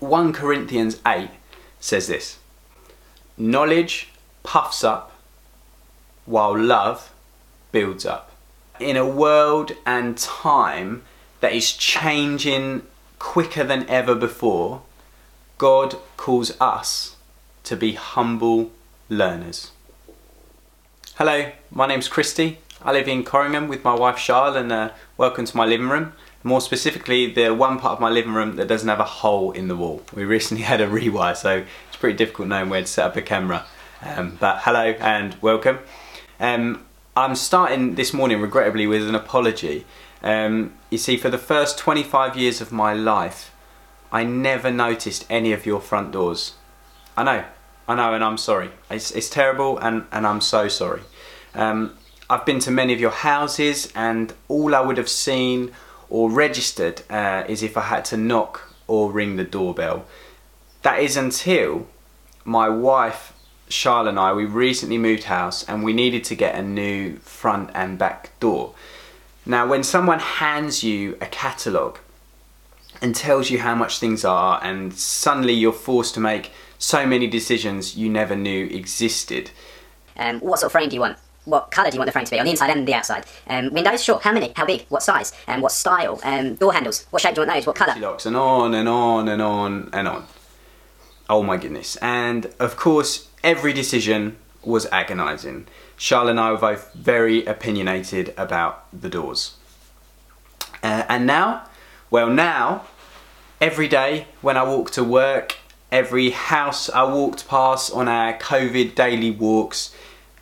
1 Corinthians 8 says this Knowledge puffs up, while love builds up. In a world and time that is changing quicker than ever before, God calls us to be humble learners. Hello, my name's Christy. I live in Corringham with my wife Charlotte and uh, welcome to my living room. More specifically, the one part of my living room that doesn't have a hole in the wall. We recently had a rewire, so it's pretty difficult knowing where to set up a camera. Um, but hello and welcome. Um, I'm starting this morning, regrettably, with an apology. Um, you see, for the first 25 years of my life, I never noticed any of your front doors. I know, I know, and I'm sorry. It's, it's terrible, and, and I'm so sorry. Um, I've been to many of your houses, and all I would have seen or registered uh, is if I had to knock or ring the doorbell. That is until my wife Charlotte and I, we recently moved house and we needed to get a new front and back door. Now, when someone hands you a catalogue and tells you how much things are, and suddenly you're forced to make so many decisions you never knew existed. Um, what sort of frame do you want? What colour do you want the frame to be on the inside and the outside? Um, windows, sure. How many? How big? What size? And um, what style? Um, door handles. What shape do you want those? What colour? Locks and on and on and on and on. Oh my goodness! And of course, every decision was agonising. Charlotte and I were both very opinionated about the doors. Uh, and now, well, now, every day when I walk to work, every house I walked past on our COVID daily walks,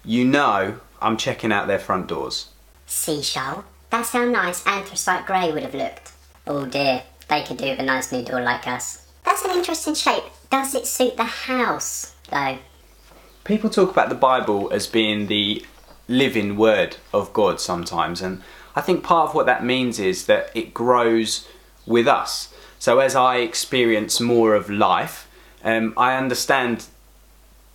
you know I'm checking out their front doors. Seashell? That's how nice anthracite grey would have looked. Oh dear, they could do with a nice new door like us. That's an interesting shape. Does it suit the house, though? People talk about the Bible as being the living word of God sometimes, and I think part of what that means is that it grows with us. So as I experience more of life, um, I understand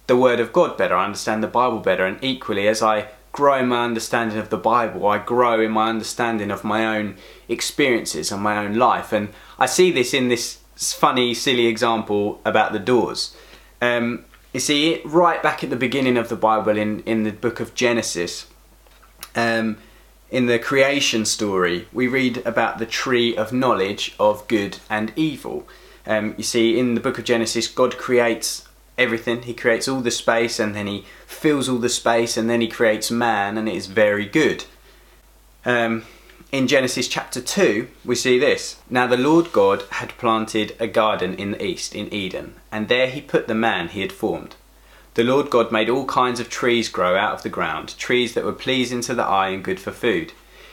the Word of God better, I understand the Bible better, and equally as I grow in my understanding of the Bible, I grow in my understanding of my own experiences and my own life. And I see this in this funny, silly example about the doors. Um, you see, right back at the beginning of the Bible, in, in the book of Genesis, um, in the creation story, we read about the tree of knowledge of good and evil. Um, you see, in the book of Genesis, God creates everything. He creates all the space and then he fills all the space and then he creates man and it is very good. Um, in Genesis chapter 2, we see this. Now the Lord God had planted a garden in the east, in Eden, and there he put the man he had formed. The Lord God made all kinds of trees grow out of the ground, trees that were pleasing to the eye and good for food.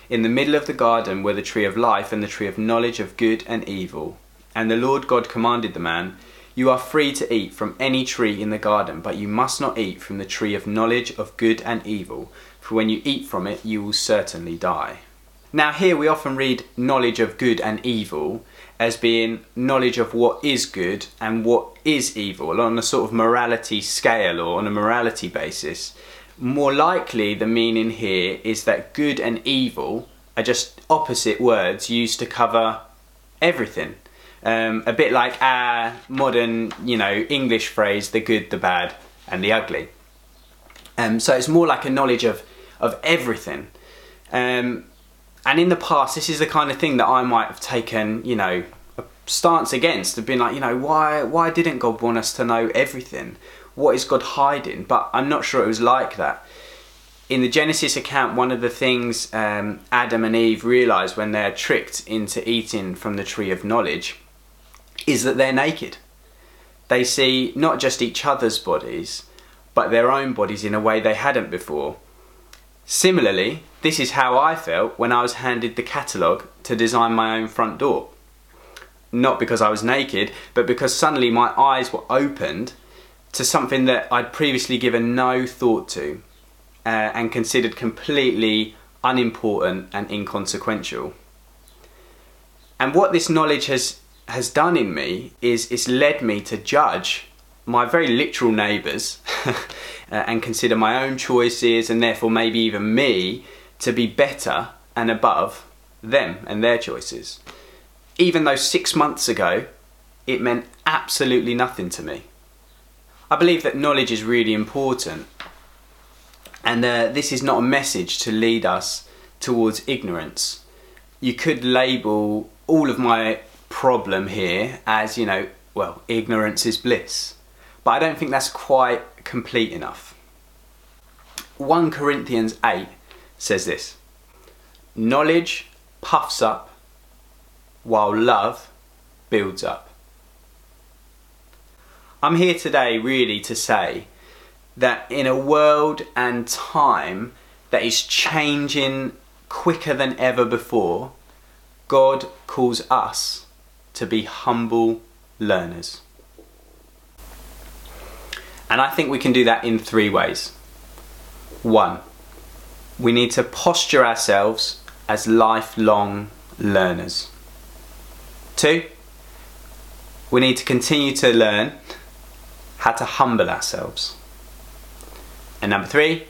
In the middle of the garden were the tree of life and the tree of knowledge of good and evil. And the Lord God commanded the man, You are free to eat from any tree in the garden, but you must not eat from the tree of knowledge of good and evil, for when you eat from it you will certainly die. Now, here we often read knowledge of good and evil as being knowledge of what is good and what is evil on a sort of morality scale or on a morality basis. More likely, the meaning here is that good and evil are just opposite words used to cover everything. Um, a bit like our modern, you know, English phrase, the good, the bad, and the ugly. Um, so it's more like a knowledge of, of everything. Um, and in the past, this is the kind of thing that I might have taken, you know, a stance against. Have been like, you know, why why didn't God want us to know everything? What is God hiding? But I'm not sure it was like that. In the Genesis account, one of the things um, Adam and Eve realise when they're tricked into eating from the tree of knowledge is that they're naked. They see not just each other's bodies, but their own bodies in a way they hadn't before. Similarly, this is how I felt when I was handed the catalogue to design my own front door. Not because I was naked, but because suddenly my eyes were opened to something that I'd previously given no thought to uh, and considered completely unimportant and inconsequential. And what this knowledge has, has done in me is it's led me to judge my very literal neighbours uh, and consider my own choices and therefore maybe even me to be better and above them and their choices. Even though six months ago it meant absolutely nothing to me. I believe that knowledge is really important, and uh, this is not a message to lead us towards ignorance. You could label all of my problem here as, you know, well, ignorance is bliss. But I don't think that's quite complete enough. 1 Corinthians 8 says this Knowledge puffs up, while love builds up. I'm here today really to say that in a world and time that is changing quicker than ever before, God calls us to be humble learners. And I think we can do that in three ways. One, we need to posture ourselves as lifelong learners. Two, we need to continue to learn how to humble ourselves. And number three,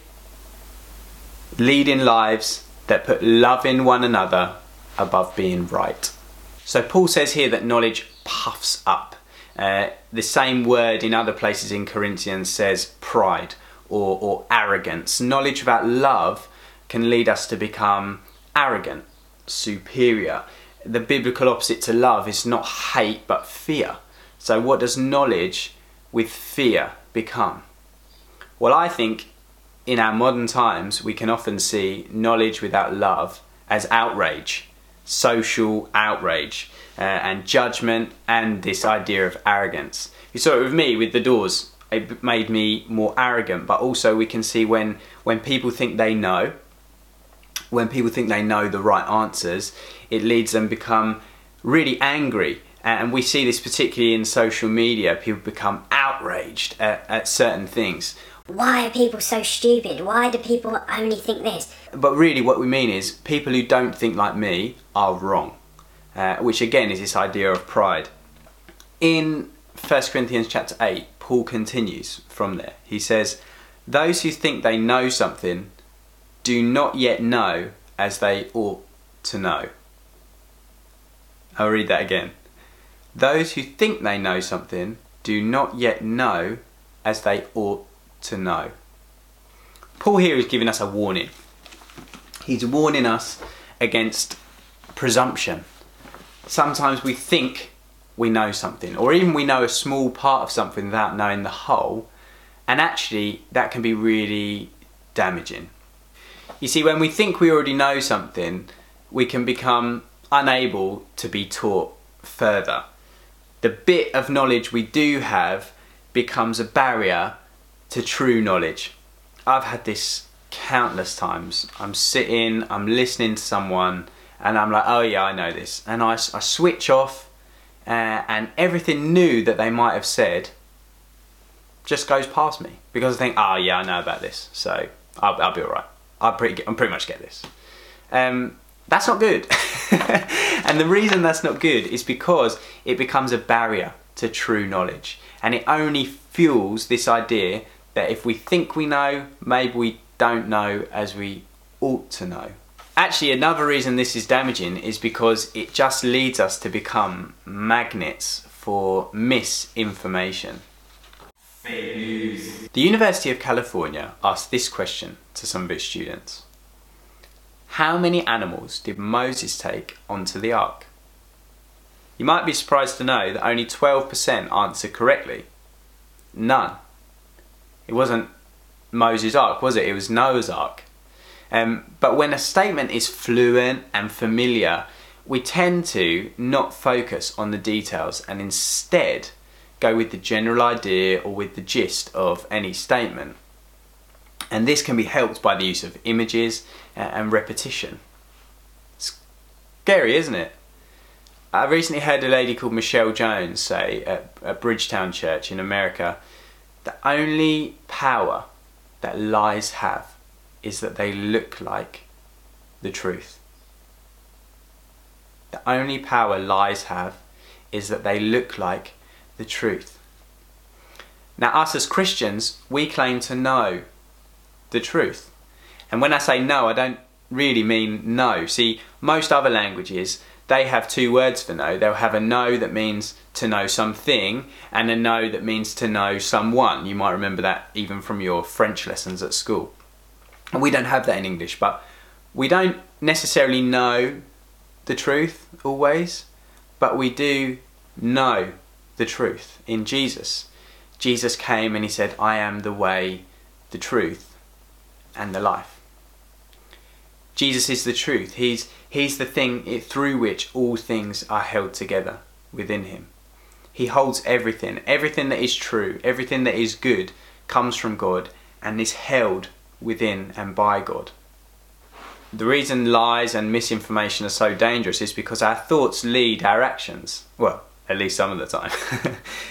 leading lives that put loving one another above being right. So Paul says here that knowledge puffs up. Uh, the same word in other places in Corinthians says pride or, or arrogance. Knowledge about love can lead us to become arrogant, superior. The biblical opposite to love is not hate but fear. So, what does knowledge with fear become? Well, I think in our modern times we can often see knowledge without love as outrage, social outrage, uh, and judgment, and this idea of arrogance. You saw it with me with the doors. It made me more arrogant, but also we can see when when people think they know when people think they know the right answers, it leads them become really angry. And we see this particularly in social media. People become outraged at, at certain things. Why are people so stupid? Why do people only think this? But really, what we mean is people who don't think like me are wrong, uh, which again is this idea of pride. In 1 Corinthians chapter 8, Paul continues from there. He says, Those who think they know something do not yet know as they ought to know. I'll read that again. Those who think they know something do not yet know as they ought to know. Paul here is giving us a warning. He's warning us against presumption. Sometimes we think we know something, or even we know a small part of something without knowing the whole, and actually that can be really damaging. You see, when we think we already know something, we can become unable to be taught further. The bit of knowledge we do have becomes a barrier to true knowledge. I've had this countless times. I'm sitting, I'm listening to someone, and I'm like, oh yeah, I know this. And I, I switch off, uh, and everything new that they might have said just goes past me because I think, oh yeah, I know about this, so I'll, I'll be alright. I pretty, I'm pretty much get this. Um, that's not good. and the reason that's not good is because it becomes a barrier to true knowledge. And it only fuels this idea that if we think we know, maybe we don't know as we ought to know. Actually, another reason this is damaging is because it just leads us to become magnets for misinformation. Fake news. The University of California asked this question to some of its students. How many animals did Moses take onto the ark? You might be surprised to know that only 12% answered correctly. None. It wasn't Moses' ark, was it? It was Noah's ark. Um, but when a statement is fluent and familiar, we tend to not focus on the details and instead go with the general idea or with the gist of any statement. And this can be helped by the use of images and repetition. Scary, isn't it? I recently heard a lady called Michelle Jones say at, at Bridgetown Church in America the only power that lies have is that they look like the truth. The only power lies have is that they look like the truth. Now, us as Christians, we claim to know the truth. And when I say no, I don't really mean no. See, most other languages, they have two words for know. They'll have a know that means to know something and a know that means to know someone. You might remember that even from your French lessons at school. And we don't have that in English, but we don't necessarily know the truth always, but we do know the truth in Jesus. Jesus came and he said, I am the way, the truth, and the life. Jesus is the truth. He's, he's the thing through which all things are held together within him. He holds everything. Everything that is true, everything that is good comes from God and is held within and by God. The reason lies and misinformation are so dangerous is because our thoughts lead our actions. Well, at least some of the time.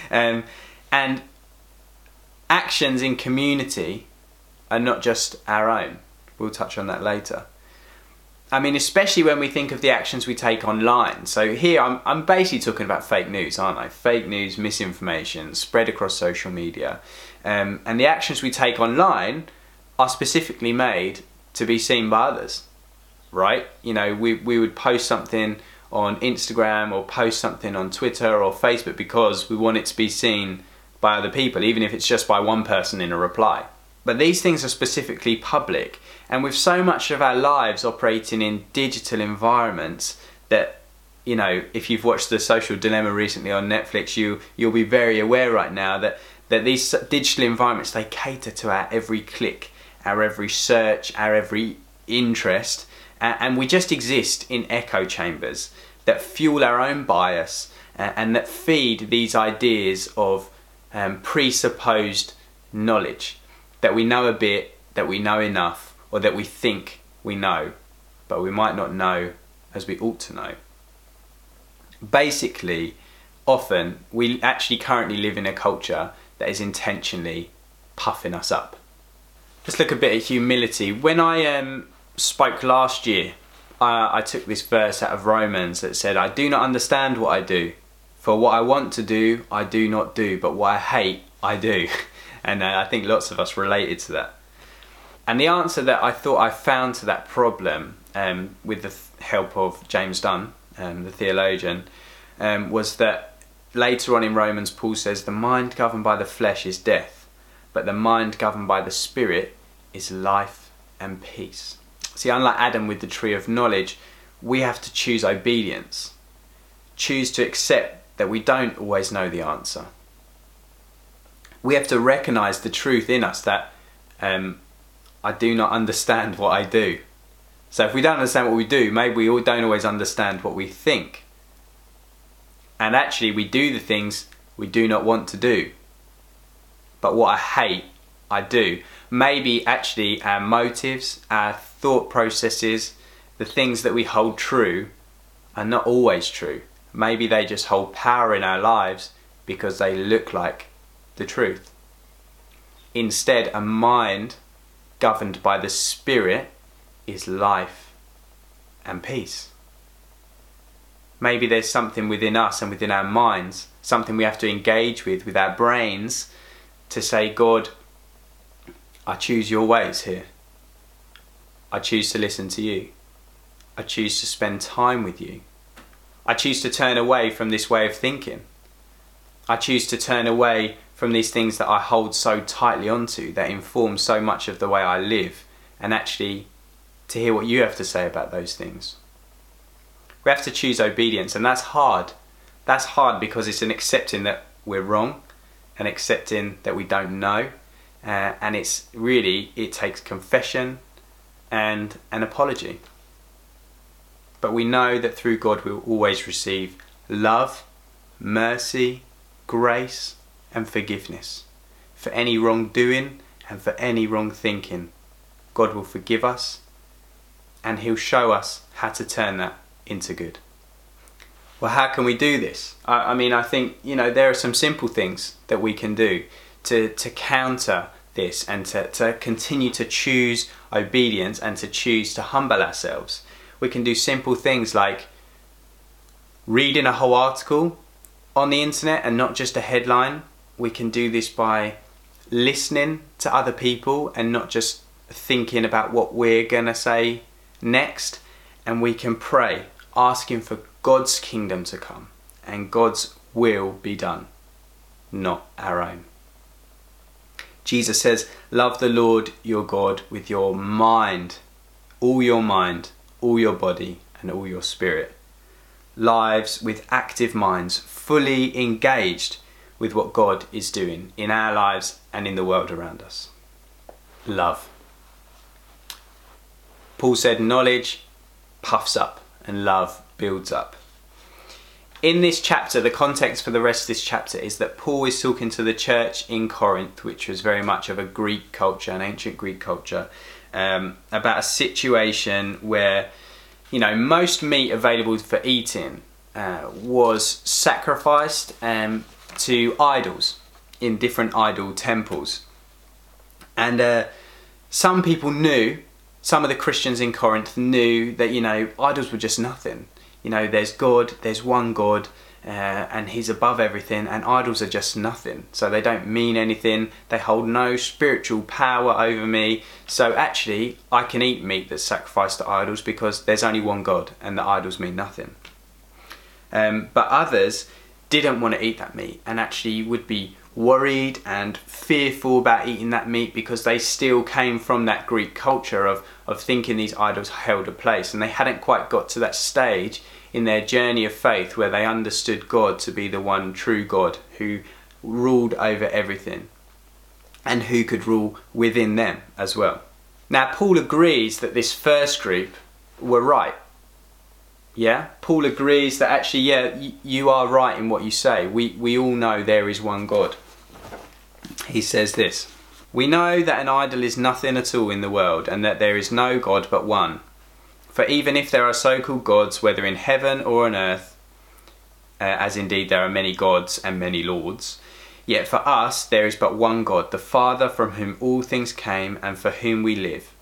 um, and actions in community are not just our own. We'll touch on that later. I mean, especially when we think of the actions we take online. So here I'm, I'm basically talking about fake news, aren't I? Fake news, misinformation, spread across social media. Um, and the actions we take online are specifically made to be seen by others, right? You know, we, we would post something on Instagram or post something on Twitter or Facebook because we want it to be seen by other people, even if it's just by one person in a reply. But these things are specifically public, and with so much of our lives operating in digital environments that you know, if you've watched the Social Dilemma recently on Netflix, you you'll be very aware right now that that these digital environments they cater to our every click, our every search, our every interest, and we just exist in echo chambers that fuel our own bias and that feed these ideas of um, presupposed knowledge that we know a bit, that we know enough, or that we think we know, but we might not know as we ought to know. Basically, often we actually currently live in a culture that is intentionally puffing us up. Let's look a bit at humility. When I um, spoke last year, I took this verse out of Romans that said, I do not understand what I do. For what I want to do, I do not do, but what I hate, I do. and uh, I think lots of us related to that. And the answer that I thought I found to that problem, um, with the help of James Dunn, um, the theologian, um, was that later on in Romans, Paul says, The mind governed by the flesh is death, but the mind governed by the spirit is life and peace. See, unlike Adam with the tree of knowledge, we have to choose obedience. Choose to accept that we don't always know the answer. We have to recognize the truth in us that um, I do not understand what I do. So if we don't understand what we do, maybe we all don't always understand what we think. And actually, we do the things we do not want to do. But what I hate, I do. Maybe actually our motives, our thought processes, the things that we hold true, are not always true. Maybe they just hold power in our lives because they look like the truth. Instead, a mind governed by the Spirit is life and peace. Maybe there's something within us and within our minds, something we have to engage with, with our brains, to say, God, I choose your ways here. I choose to listen to you. I choose to spend time with you. I choose to turn away from this way of thinking. I choose to turn away from these things that I hold so tightly onto that inform so much of the way I live and actually to hear what you have to say about those things. We have to choose obedience and that's hard. That's hard because it's an accepting that we're wrong and accepting that we don't know uh, and it's really it takes confession and an apology. But we know that through God we'll always receive love, mercy, grace, and forgiveness for any wrongdoing and for any wrong thinking. God will forgive us and He'll show us how to turn that into good. Well, how can we do this? I, I mean, I think, you know, there are some simple things that we can do to, to counter this and to, to continue to choose obedience and to choose to humble ourselves. We can do simple things like reading a whole article on the internet and not just a headline. We can do this by listening to other people and not just thinking about what we're going to say next. And we can pray, asking for God's kingdom to come and God's will be done, not our own. Jesus says, Love the Lord your God with your mind, all your mind, all your body, and all your spirit. Lives with active minds, fully engaged with what God is doing in our lives and in the world around us. Love. Paul said, Knowledge puffs up and love builds up. In this chapter, the context for the rest of this chapter is that Paul is talking to the church in Corinth, which was very much of a Greek culture, an ancient Greek culture, um, about a situation where, you know, most meat available for eating uh, was sacrificed um, to idols in different idol temples. And uh, some people knew, some of the Christians in Corinth knew that, you know, idols were just nothing. You know, there's God, there's one God, uh, and He's above everything, and idols are just nothing. So they don't mean anything, they hold no spiritual power over me. So actually, I can eat meat that's sacrificed to idols because there's only one God, and the idols mean nothing. Um, but others didn't want to eat that meat and actually would be worried and fearful about eating that meat because they still came from that Greek culture of, of thinking these idols held a place and they hadn't quite got to that stage in their journey of faith where they understood God to be the one true God who ruled over everything and who could rule within them as well. Now, Paul agrees that this first group were right. Yeah, Paul agrees that actually, yeah, you are right in what you say. We, we all know there is one God. He says this We know that an idol is nothing at all in the world, and that there is no God but one. For even if there are so called gods, whether in heaven or on earth, uh, as indeed there are many gods and many lords, yet for us there is but one God, the Father from whom all things came and for whom we live.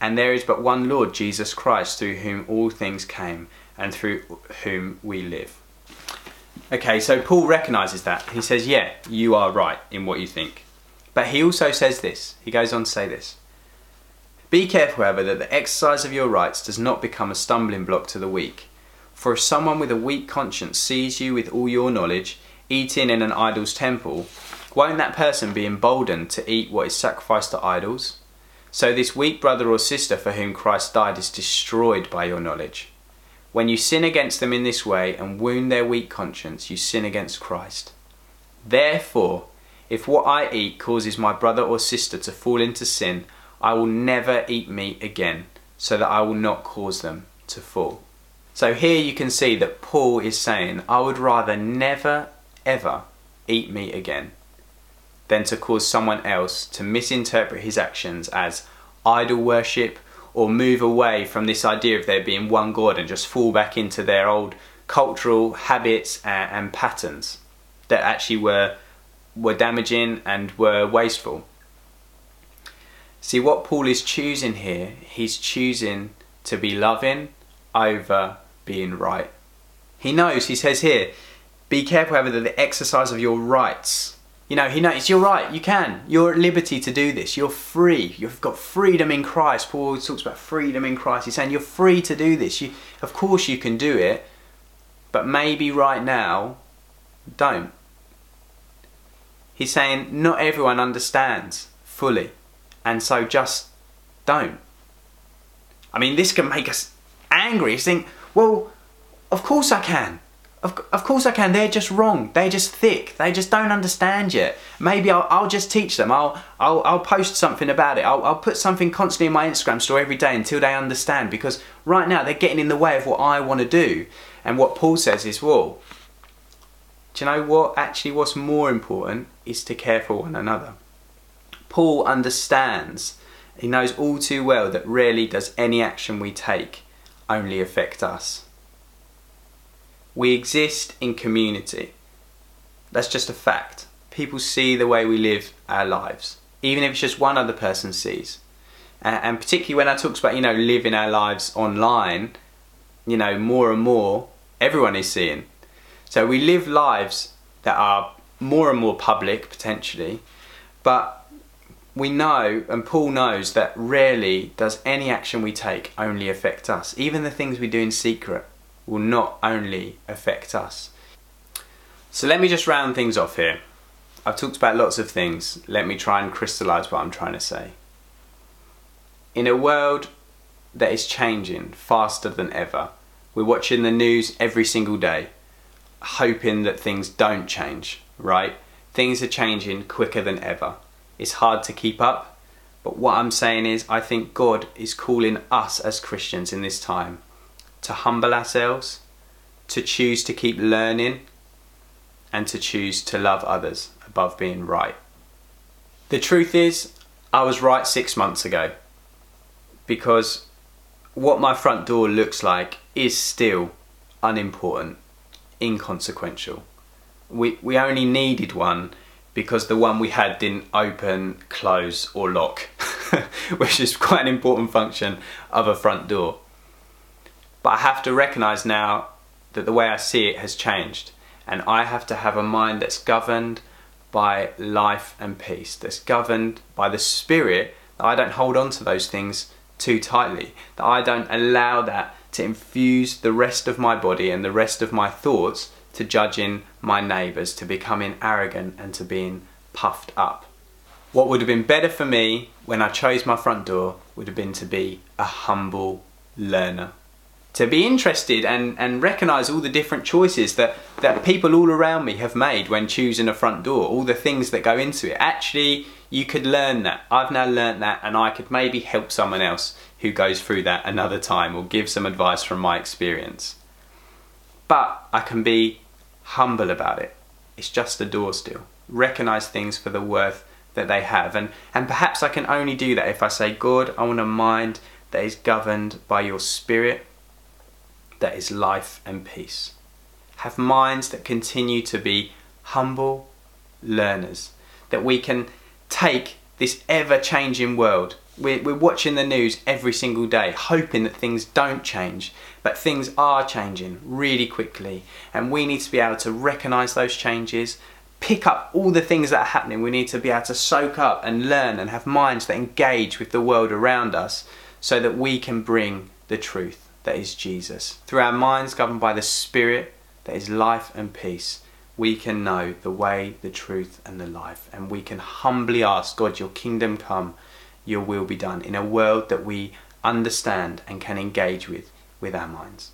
And there is but one Lord, Jesus Christ, through whom all things came and through whom we live. Okay, so Paul recognizes that. He says, Yeah, you are right in what you think. But he also says this. He goes on to say this. Be careful, however, that the exercise of your rights does not become a stumbling block to the weak. For if someone with a weak conscience sees you with all your knowledge eating in an idol's temple, won't that person be emboldened to eat what is sacrificed to idols? So this weak brother or sister for whom Christ died is destroyed by your knowledge. When you sin against them in this way and wound their weak conscience, you sin against Christ. Therefore, if what I eat causes my brother or sister to fall into sin, I will never eat meat again, so that I will not cause them to fall. So here you can see that Paul is saying, I would rather never, ever eat meat again than to cause someone else to misinterpret his actions as idol worship or move away from this idea of there being one God and just fall back into their old cultural habits and, and patterns that actually were were damaging and were wasteful. See, what Paul is choosing here, he's choosing to be loving over being right. He knows, he says here, be careful, however, that the exercise of your rights. You know, he knows you're right, you can. You're at liberty to do this. You're free. You've got freedom in Christ. Paul talks about freedom in Christ. He's saying you're free to do this. You, of course, you can do it, but maybe right now, don't. He's saying not everyone understands fully and so just don't. I mean, this can make us angry. You think, well, of course I can. Of, of course I can. They're just wrong. They're just thick. They just don't understand yet. Maybe I'll, I'll just teach them. I'll, I'll, I'll post something about it. I'll, I'll put something constantly in my Instagram story every day until they understand. Because right now they're getting in the way of what I want to do. And what Paul says is, well, do you know what? Actually, what's more important is to care for one another. Paul understands, he knows all too well that rarely does any action we take only affect us. We exist in community. That's just a fact. People see the way we live our lives, even if it's just one other person sees. And particularly when I talk about, you know, living our lives online, you know, more and more, everyone is seeing. So we live lives that are more and more public, potentially, but we know, and Paul knows, that rarely does any action we take only affect us. Even the things we do in secret, will not only affect us. So let me just round things off here. I've talked about lots of things. Let me try and crystallize what I'm trying to say. In a world that is changing faster than ever, we're watching the news every single day, hoping that things don't change, right? Things are changing quicker than ever. It's hard to keep up, but what I'm saying is, I think God is calling us as Christians in this time to humble ourselves, to choose to keep learning, and to choose to love others above being right. The truth is, I was right six months ago because what my front door looks like is still unimportant, inconsequential. We, we only needed one because the one we had didn't open, close, or lock, which is quite an important function of a front door. But I have to recognise now that the way I see it has changed, and I have to have a mind that's governed by life and peace, that's governed by the Spirit, that I don't hold on to those things too tightly, that I don't allow that to infuse the rest of my body and the rest of my thoughts to judging my neighbours, to becoming arrogant and to being puffed up. What would have been better for me when I chose my front door would have been to be a humble learner. To be interested and, and recognise all the different choices that, that people all around me have made when choosing a front door, all the things that go into it. Actually, you could learn that. I've now learnt that and I could maybe help someone else who goes through that another time or give some advice from my experience. But I can be humble about it. It's just a door still. Recognize things for the worth that they have. And, and perhaps I can only do that if I say, God, I want a mind that is governed by your spirit, that is life and peace. Have minds that continue to be humble learners, that we can take this ever changing world. We're, we're watching the news every single day, hoping that things don't change, but things are changing really quickly, and we need to be able to recognize those changes, pick up all the things that are happening. We need to be able to soak up and learn and have minds that engage with the world around us so that we can bring the truth that is Jesus. Through our minds governed by the Spirit that is life and peace, we can know the way, the truth, and the life, and we can humbly ask God, Your kingdom come, Your will be done in a world that we understand and can engage with with our minds.